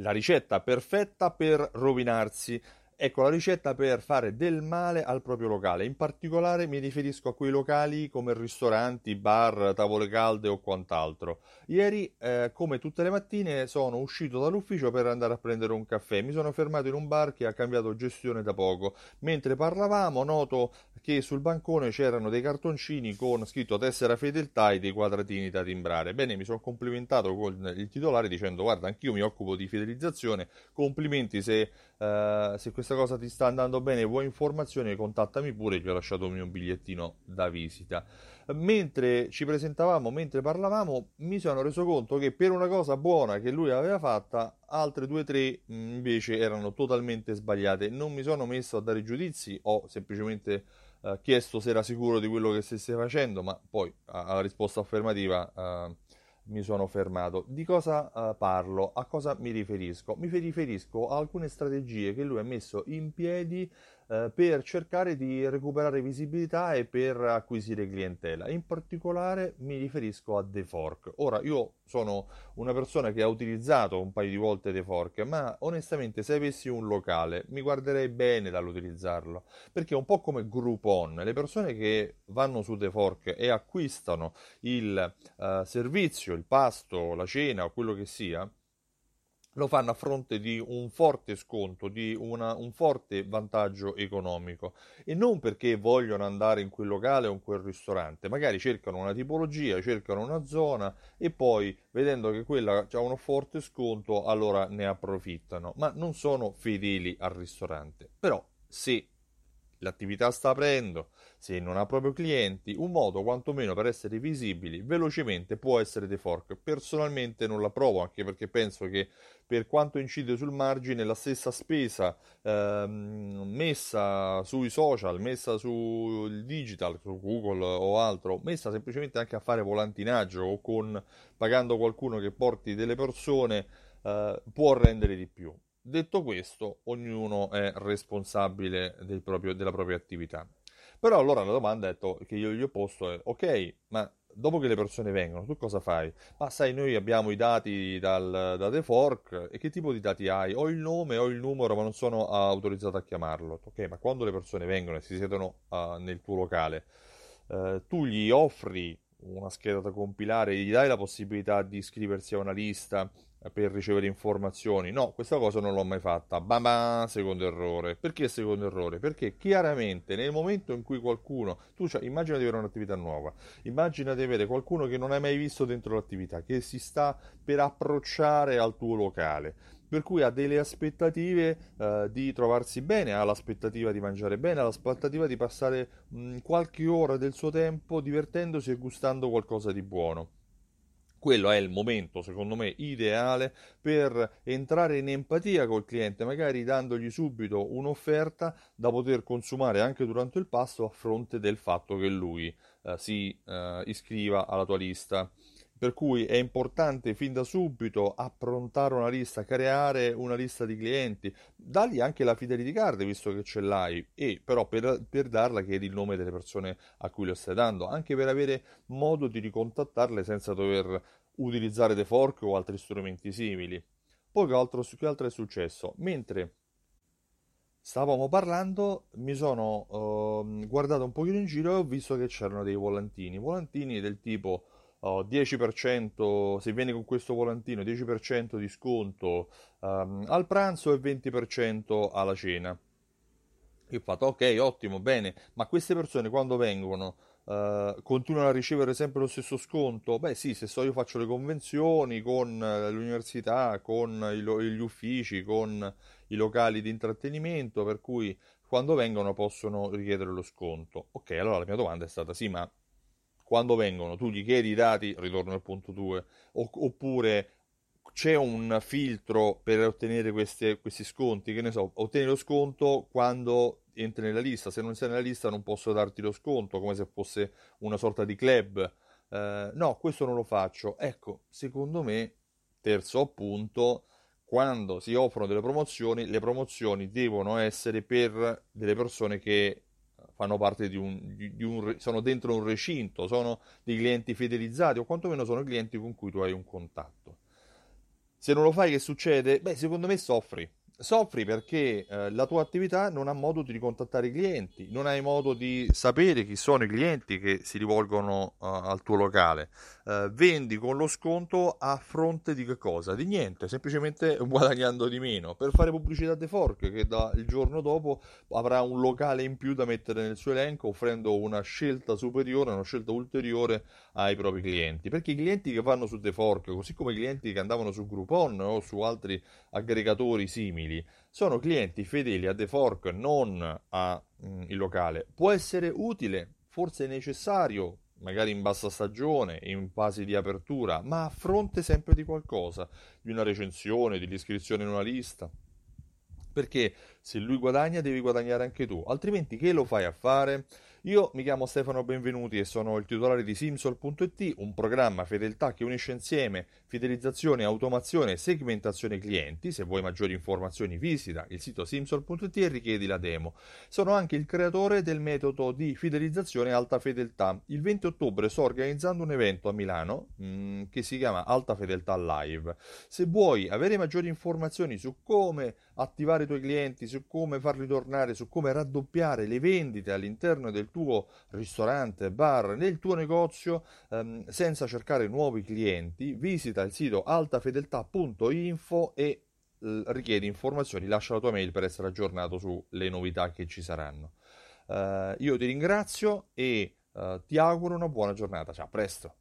la ricetta perfetta per rovinarsi. Ecco la ricetta per fare del male al proprio locale. In particolare mi riferisco a quei locali come ristoranti, bar, tavole calde o quant'altro. Ieri, eh, come tutte le mattine, sono uscito dall'ufficio per andare a prendere un caffè. Mi sono fermato in un bar che ha cambiato gestione da poco. Mentre parlavamo, noto che sul bancone c'erano dei cartoncini con scritto tessera fedeltà e dei quadratini da timbrare. Bene, mi sono complimentato con il titolare dicendo guarda, anch'io mi occupo di fidelizzazione, complimenti se, uh, se questa cosa ti sta andando bene, vuoi informazioni, contattami pure, gli ho lasciato il mio bigliettino da visita. Mentre ci presentavamo, mentre parlavamo, mi sono reso conto che per una cosa buona che lui aveva fatta, altre due o tre invece erano totalmente sbagliate. Non mi sono messo a dare giudizi, ho semplicemente eh, chiesto se era sicuro di quello che stesse facendo, ma poi alla risposta affermativa eh, mi sono fermato. Di cosa eh, parlo? A cosa mi riferisco? Mi riferisco a alcune strategie che lui ha messo in piedi eh, per cercare di recuperare visibilità e per acquisire clientela. In particolare mi riferisco a The Fork. Ora, io sono una persona che ha utilizzato un paio di volte The Fork, ma onestamente se avessi un locale mi guarderei bene dall'utilizzarlo, perché è un po' come Groupon, le persone che vanno su The Fork e acquistano il uh, servizio, il pasto, la cena o quello che sia, lo fanno a fronte di un forte sconto, di una, un forte vantaggio economico e non perché vogliono andare in quel locale o in quel ristorante, magari cercano una tipologia, cercano una zona e poi vedendo che quella ha uno forte sconto allora ne approfittano, ma non sono fedeli al ristorante. Però se l'attività sta aprendo, se non ha proprio clienti, un modo quantomeno per essere visibili velocemente può essere The Fork. Personalmente non la provo anche perché penso che per quanto incide sul margine la stessa spesa ehm, messa sui social, messa sul digital, su Google o altro, messa semplicemente anche a fare volantinaggio o con pagando qualcuno che porti delle persone eh, può rendere di più. Detto questo, ognuno è responsabile del proprio, della propria attività. Però allora la domanda che io gli ho posto è, ok, ma dopo che le persone vengono, tu cosa fai? Ma sai, noi abbiamo i dati dal, da The Fork e che tipo di dati hai? Ho il nome, ho il numero, ma non sono autorizzato a chiamarlo. Ok, ma quando le persone vengono e si siedono uh, nel tuo locale, uh, tu gli offri una scheda da compilare, gli dai la possibilità di iscriversi a una lista per ricevere informazioni. No, questa cosa non l'ho mai fatta. Bam bam, secondo errore. Perché secondo errore? Perché chiaramente nel momento in cui qualcuno, tu cioè, immagina di avere un'attività nuova, immagina di avere qualcuno che non hai mai visto dentro l'attività, che si sta per approcciare al tuo locale. Per cui ha delle aspettative eh, di trovarsi bene, ha l'aspettativa di mangiare bene, ha l'aspettativa di passare mh, qualche ora del suo tempo divertendosi e gustando qualcosa di buono quello è il momento, secondo me, ideale per entrare in empatia col cliente, magari dandogli subito un'offerta da poter consumare anche durante il pasto a fronte del fatto che lui eh, si eh, iscriva alla tua lista. Per cui è importante fin da subito approntare una lista, creare una lista di clienti, dargli anche la fidelity card visto che ce l'hai, e però per, per darla chiedi il nome delle persone a cui lo stai dando, anche per avere modo di ricontattarle senza dover utilizzare The Fork o altri strumenti simili. Poi che altro, che altro è successo? Mentre stavamo parlando mi sono uh, guardato un pochino in giro e ho visto che c'erano dei volantini, volantini del tipo 10% se vieni con questo volantino 10% di sconto um, al pranzo e 20% alla cena. Io ho fatto ok, ottimo, bene, ma queste persone quando vengono uh, continuano a ricevere sempre lo stesso sconto? Beh sì, se so io faccio le convenzioni con l'università, con gli uffici, con i locali di intrattenimento, per cui quando vengono possono richiedere lo sconto. Ok, allora la mia domanda è stata sì, ma quando vengono tu gli chiedi i dati, ritorno al punto 2, oppure c'è un filtro per ottenere queste, questi sconti, che ne so, ottieni lo sconto quando entri nella lista, se non sei nella lista non posso darti lo sconto, come se fosse una sorta di club. Eh, no, questo non lo faccio. Ecco, secondo me, terzo appunto, quando si offrono delle promozioni, le promozioni devono essere per delle persone che fanno parte di un, di, un, sono dentro un recinto, sono dei clienti fidelizzati o quantomeno sono clienti con cui tu hai un contatto. Se non lo fai, che succede? Beh, secondo me soffri. Soffri perché eh, la tua attività non ha modo di ricontattare i clienti, non hai modo di sapere chi sono i clienti che si rivolgono uh, al tuo locale. Uh, vendi con lo sconto a fronte di che cosa? Di niente, semplicemente guadagnando di meno per fare pubblicità The Fork che da, il giorno dopo avrà un locale in più da mettere nel suo elenco offrendo una scelta superiore, una scelta ulteriore ai propri clienti. Perché i clienti che vanno su The Fork, così come i clienti che andavano su Groupon o su altri aggregatori simili, simili sono clienti fedeli a The Fork, non al mm, locale. Può essere utile, forse necessario, magari in bassa stagione, in fase di apertura, ma a fronte sempre di qualcosa, di una recensione, dell'iscrizione in una lista. Perché se lui guadagna devi guadagnare anche tu, altrimenti che lo fai a fare? Io mi chiamo Stefano Benvenuti e sono il titolare di Simsol.it, un programma fedeltà che unisce insieme fidelizzazione, automazione e segmentazione clienti. Se vuoi maggiori informazioni visita il sito Simsol.it e richiedi la demo. Sono anche il creatore del metodo di fidelizzazione alta fedeltà. Il 20 ottobre sto organizzando un evento a Milano mh, mm, che si chiama Alta Fedeltà Live. Se vuoi avere maggiori informazioni su come attivare i tuoi clienti, su come farli tornare, su come raddoppiare le vendite all'interno del tuo ristorante, bar, nel tuo negozio ehm, senza cercare nuovi clienti, visita il sito altafedeltà.info e eh, richiedi informazioni, lascia la tua mail per essere aggiornato sulle novità che ci saranno. Uh, io ti ringrazio e uh, ti auguro una buona giornata. Ciao, a presto.